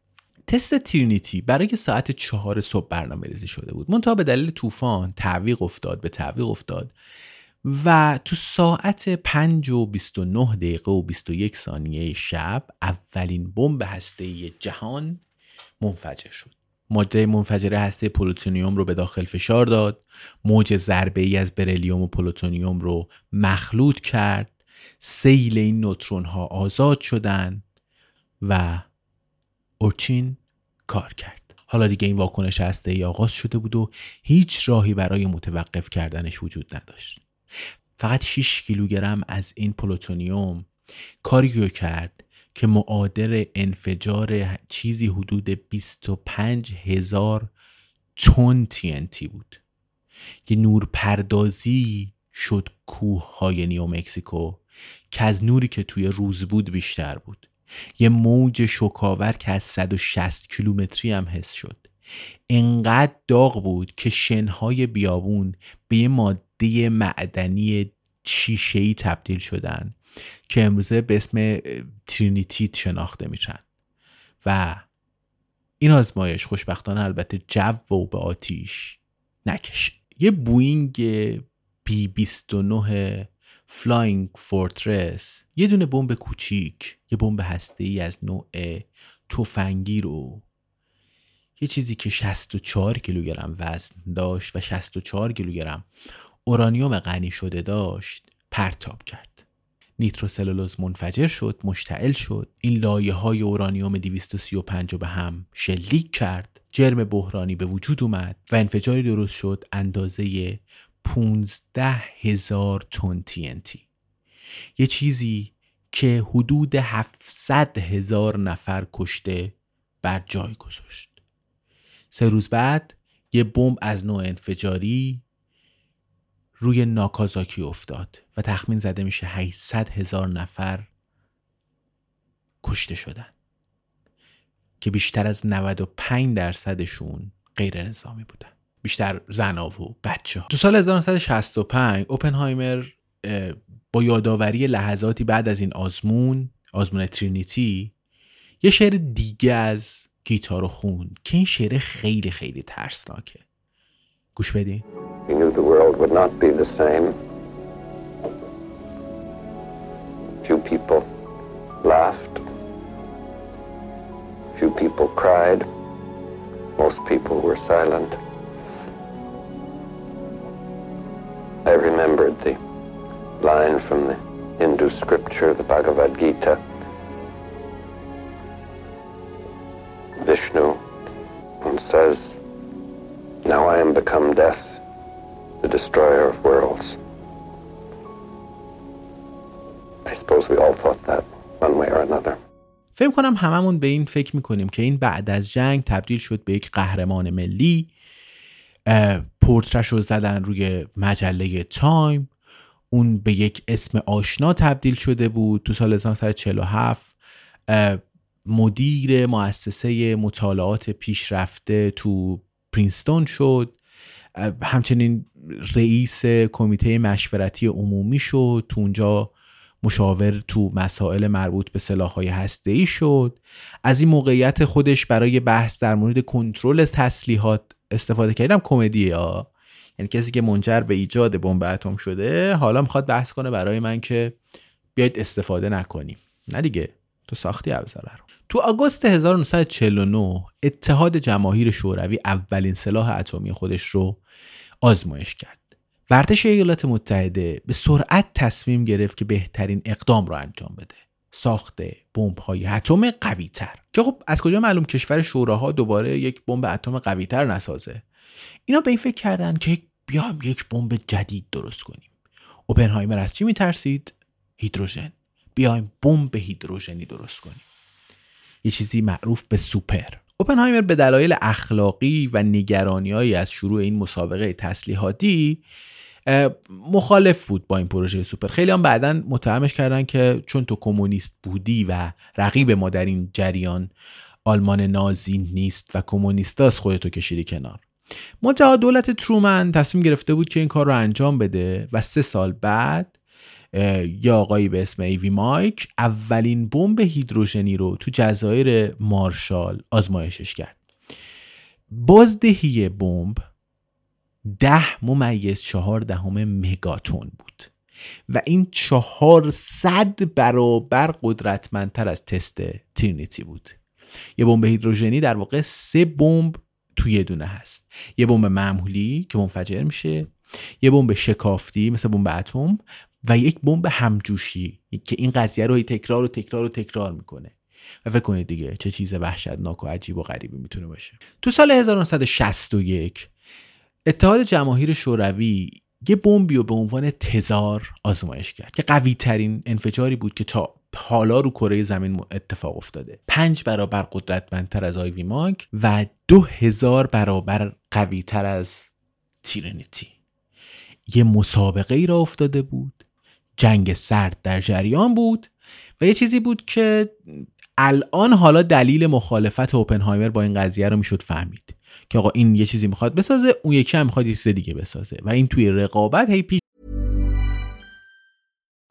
تست ترینیتی برای ساعت چهار صبح برنامه ریزی شده بود. منتها به دلیل طوفان تعویق افتاد به تعویق افتاد. و تو ساعت 5 و 29 دقیقه و 21 ثانیه شب اولین بمب هسته جهان منفجر شد. ماده منفجره هسته پلوتونیوم رو به داخل فشار داد. موج ضربه ای از بریلیوم و پلوتونیوم رو مخلوط کرد. سیل این نوترون ها آزاد شدن و اورچین کار کرد. حالا دیگه این واکنش هسته ای آغاز شده بود و هیچ راهی برای متوقف کردنش وجود نداشت. فقط 6 کیلوگرم از این پلوتونیوم کاری کرد که معادر انفجار چیزی حدود 25 هزار تن TNT بود. یه نور پردازی شد کوه های نیو مکسیکو که از نوری که توی روز بود بیشتر بود. یه موج شکاور که از 160 کیلومتری هم حس شد. انقدر داغ بود که شنهای بیابون به یه ماده معدنی شیشه‌ای تبدیل شدن که امروزه به اسم ترینیتیت شناخته میشن. و این آزمایش خوشبختانه البته جو و به آتیش نکشه. یه بوینگ B 29 Flying Fortress یه دونه بمب کوچیک یه بمب هسته ای از نوع تفنگی رو یه چیزی که 64 کیلوگرم وزن داشت و 64 کیلوگرم اورانیوم غنی شده داشت پرتاب کرد. نیتروسلولوز منفجر شد مشتعل شد. این لایه های اورانیوم 235 رو به هم شلیک کرد. جرم بحرانی به وجود اومد و انفجاری درست شد اندازه 15 هزار تن TNT یه چیزی که حدود 700 هزار نفر کشته بر جای گذاشت. سه روز بعد یه بمب از نوع انفجاری روی ناکازاکی افتاد و تخمین زده میشه 800 هزار نفر کشته شدن که بیشتر از 95 درصدشون غیر نظامی بودن بیشتر زنا و بچه ها. تو سال 1965 اوپنهایمر با یادآوری لحظاتی بعد از این آزمون آزمون ترینیتی یه شعر دیگه از گیتار خون که این شعر خیلی خیلی ترسناکه گوش بدین He knew the world would not be the same. Few people laughed. Few people cried. Most people were silent. I remembered the line from the Hindu scripture, the Bhagavad Gita. Vishnu says, Now I am become death, the destroyer of worlds. I suppose we all thought that one way or another. فکر کنم هممون به این فکر می‌کنیم که این بعد از جنگ تبدیل شد به یک قهرمان ملی پورترش رو زدن روی مجله تایم اون به یک اسم آشنا تبدیل شده بود تو سال 1947 مدیر مؤسسه مطالعات پیشرفته تو پرینستون شد همچنین رئیس کمیته مشورتی عمومی شد تو اونجا مشاور تو مسائل مربوط به سلاحهای هسته‌ای شد. از این موقعیت خودش برای بحث در مورد کنترل تسلیحات استفاده کردم. کمدی ها. یعنی کسی که منجر به ایجاد بمب اتم شده حالا می‌خواد بحث کنه برای من که بیاید استفاده نکنیم. نه دیگه. تو ساختی ابزاره رو. تو آگوست 1949 اتحاد جماهیر شوروی اولین سلاح اتمی خودش رو آزمایش کرد. ورتش ایالات متحده به سرعت تصمیم گرفت که بهترین اقدام را انجام بده. ساخت بمب های اتم قوی تر که خب از کجا معلوم کشور شوراها دوباره یک بمب اتم قوی تر نسازه؟ اینا به این فکر کردن که بیایم یک بمب جدید درست کنیم. اوپنهایمر از چی میترسید؟ هیدروژن. بیایم بمب هیدروژنی درست کنیم. یه چیزی معروف به سوپر. اوپنهایمر به دلایل اخلاقی و نگرانیهایی از شروع این مسابقه تسلیحاتی مخالف بود با این پروژه سوپر. خیلی هم بعدا متهمش کردن که چون تو کمونیست بودی و رقیب ما در این جریان آلمان نازی نیست و کمونیستاس خودتو کشیدی کنار. منتها دولت ترومن تصمیم گرفته بود که این کار رو انجام بده و سه سال بعد یا آقایی به اسم ایوی مایک اولین بمب هیدروژنی رو تو جزایر مارشال آزمایشش کرد. بازدهی بمب ده ممیز چهار دهم مگاتون بود و این چهارصد برابر قدرتمندتر از تست ترینیتی بود. یه بمب هیدروژنی در واقع سه بمب توی یه دونه هست. یه بمب معمولی که منفجر میشه یه بمب شکافتی مثل بمب اتم و یک بمب همجوشی که این قضیه رو تکرار و تکرار و تکرار می‌کنه. و فکر کنید دیگه چه چیز وحشتناک و عجیب و غریبی می‌تونه باشه. تو سال 1961 اتحاد جماهیر شوروی یه بمبی رو به عنوان تزار آزمایش کرد که قوی ترین انفجاری بود که تا حالا رو کره زمین اتفاق افتاده. پنج برابر قدرتمندتر از آیوی ماگ و دو هزار برابر قوی تر از تیرنیتی. یه مسابقه ای را افتاده بود جنگ سرد در جریان بود و یه چیزی بود که الان حالا دلیل مخالفت اوپنهایمر با این قضیه رو می‌شد فهمید که آقا این یه چیزی می‌خواد بسازه اون یکی هم می‌خواد یه چیز دیگه بسازه. و این توی رقابت هی پیش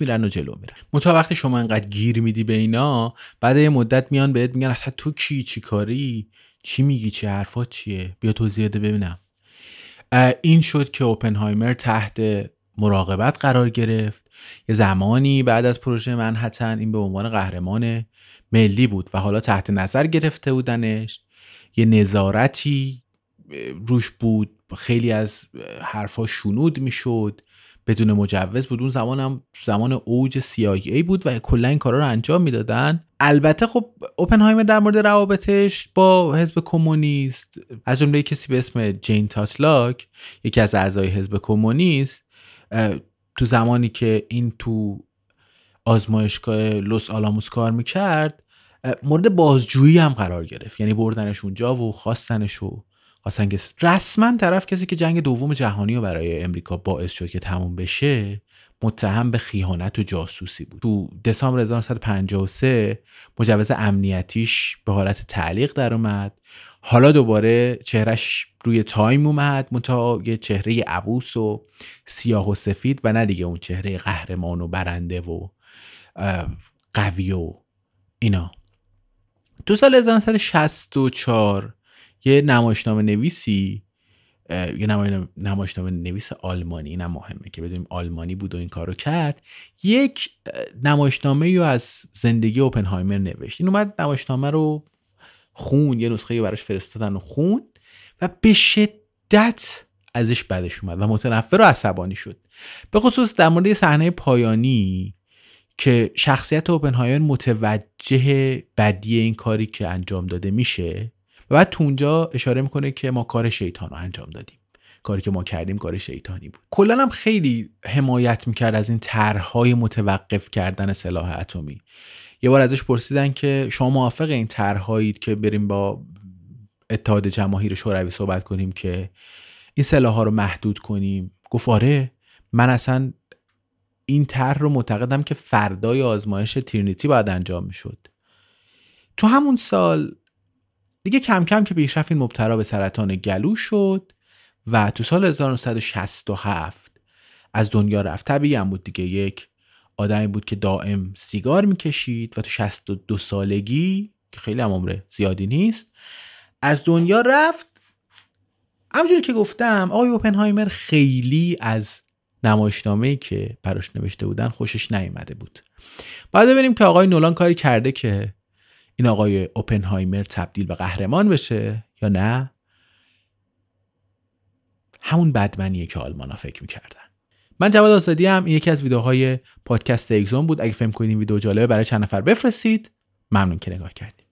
میرن و جلو میرن. متا وقتی شما انقدر گیر میدی به اینا بعد یه مدت میان بهت میگن اصلا تو کی چی کاری؟ چی میگی؟ چه حرفات چیه؟ بیا توضیح ده ببینم. این شد که اوپنهایمر تحت مراقبت قرار گرفت. یه زمانی بعد از پروژه منحتن این به عنوان قهرمان ملی بود و حالا تحت نظر گرفته بودنش. یه نظارتی روش بود. خیلی از حرفا شنود می‌شد. بدون مجوز بود. اون زمان هم زمان اوج CIA بود و کلا این کارا رو انجام می‌دادن. البته خب اوپنهایمر در مورد روابطش با حزب کمونیست از جمله کسی به اسم جین تاسلاک یکی از اعضای حزب کمونیست تو زمانی که این تو آزمایشگاه لوس آلاموس کار می‌کرد مورد بازجویی هم قرار گرفت. یعنی بردنش اونجا و خواستنش و که رسما طرف کسی که جنگ دوم جهانی رو برای امریکا باعث شد که تموم بشه متهم به خیانت و جاسوسی بود. تو دسامبر 1953 مجوز امنیتیش به حالت تعلیق در اومد. حالا دوباره چهرش روی تایم اومد متا یه چهره عبوس و سیاه و سفید و نه دیگه اون چهره قهرمان و برنده و قوی و اینا. تو سال 1964 یه نمایشنامه نویسی یه نمایشنامه نویس آلمانی اینم مهمه که بدونیم آلمانی بود و این کارو کرد یک نمایشنامه رو از زندگی اوپنهایمر نوشت. این اومد نمایشنامه رو خون یه نسخه براش فرستادن و خون و به شدت ازش بدش اومد و متنفر و عصبانی شد. به خصوص در مورد صحنه پایانی که شخصیت اوپنهایمر متوجه بدی این کاری که انجام داده میشه و بعد تو اونجا اشاره می‌کنه که ما کار شیطان رو انجام دادیم. کاری که ما کردیم کار شیطانی بود. کلا هم خیلی حمایت می‌کرد از این طرحهای متوقف کردن سلاح اتمی. یه بار ازش پرسیدن که شما موافق این طرحهایید که بریم با اتحاد جماهیر شوروی صحبت کنیم که این سلاح ها رو محدود کنیم؟ گفت آره من اصلا این طرح رو معتقدم که فردای آزمایش ترینیتی باید انجام می‌شد. تو همون سال دیگه کم کم که پیشرفت این مبتلا به سرطان گلو شد و تو سال 1967 از دنیا رفت. طبیعی هم بود دیگه. یک آدمی بود که دائم سیگار می‌کشید و تو 62 سالگی که خیلی هم عمر زیادی نیست از دنیا رفت. همونجوری که گفتم آقای اوپنهایمر خیلی از نمایشنامه که براش نوشته بودن خوشش نیامده بود. بعد ببینیم که آقای نولان کاری کرده که این آقای اوپنهایمر تبدیل به قهرمان بشه یا نه؟ همون بدمنیه که آلمان ها فکر می‌کردن. من جواد آزادی هم این یکی از ویدیوهای پادکست اگزون بود. اگه فهم کنید این ویدیو جالبه برای چند نفر بفرستید. ممنون که نگاه کردید.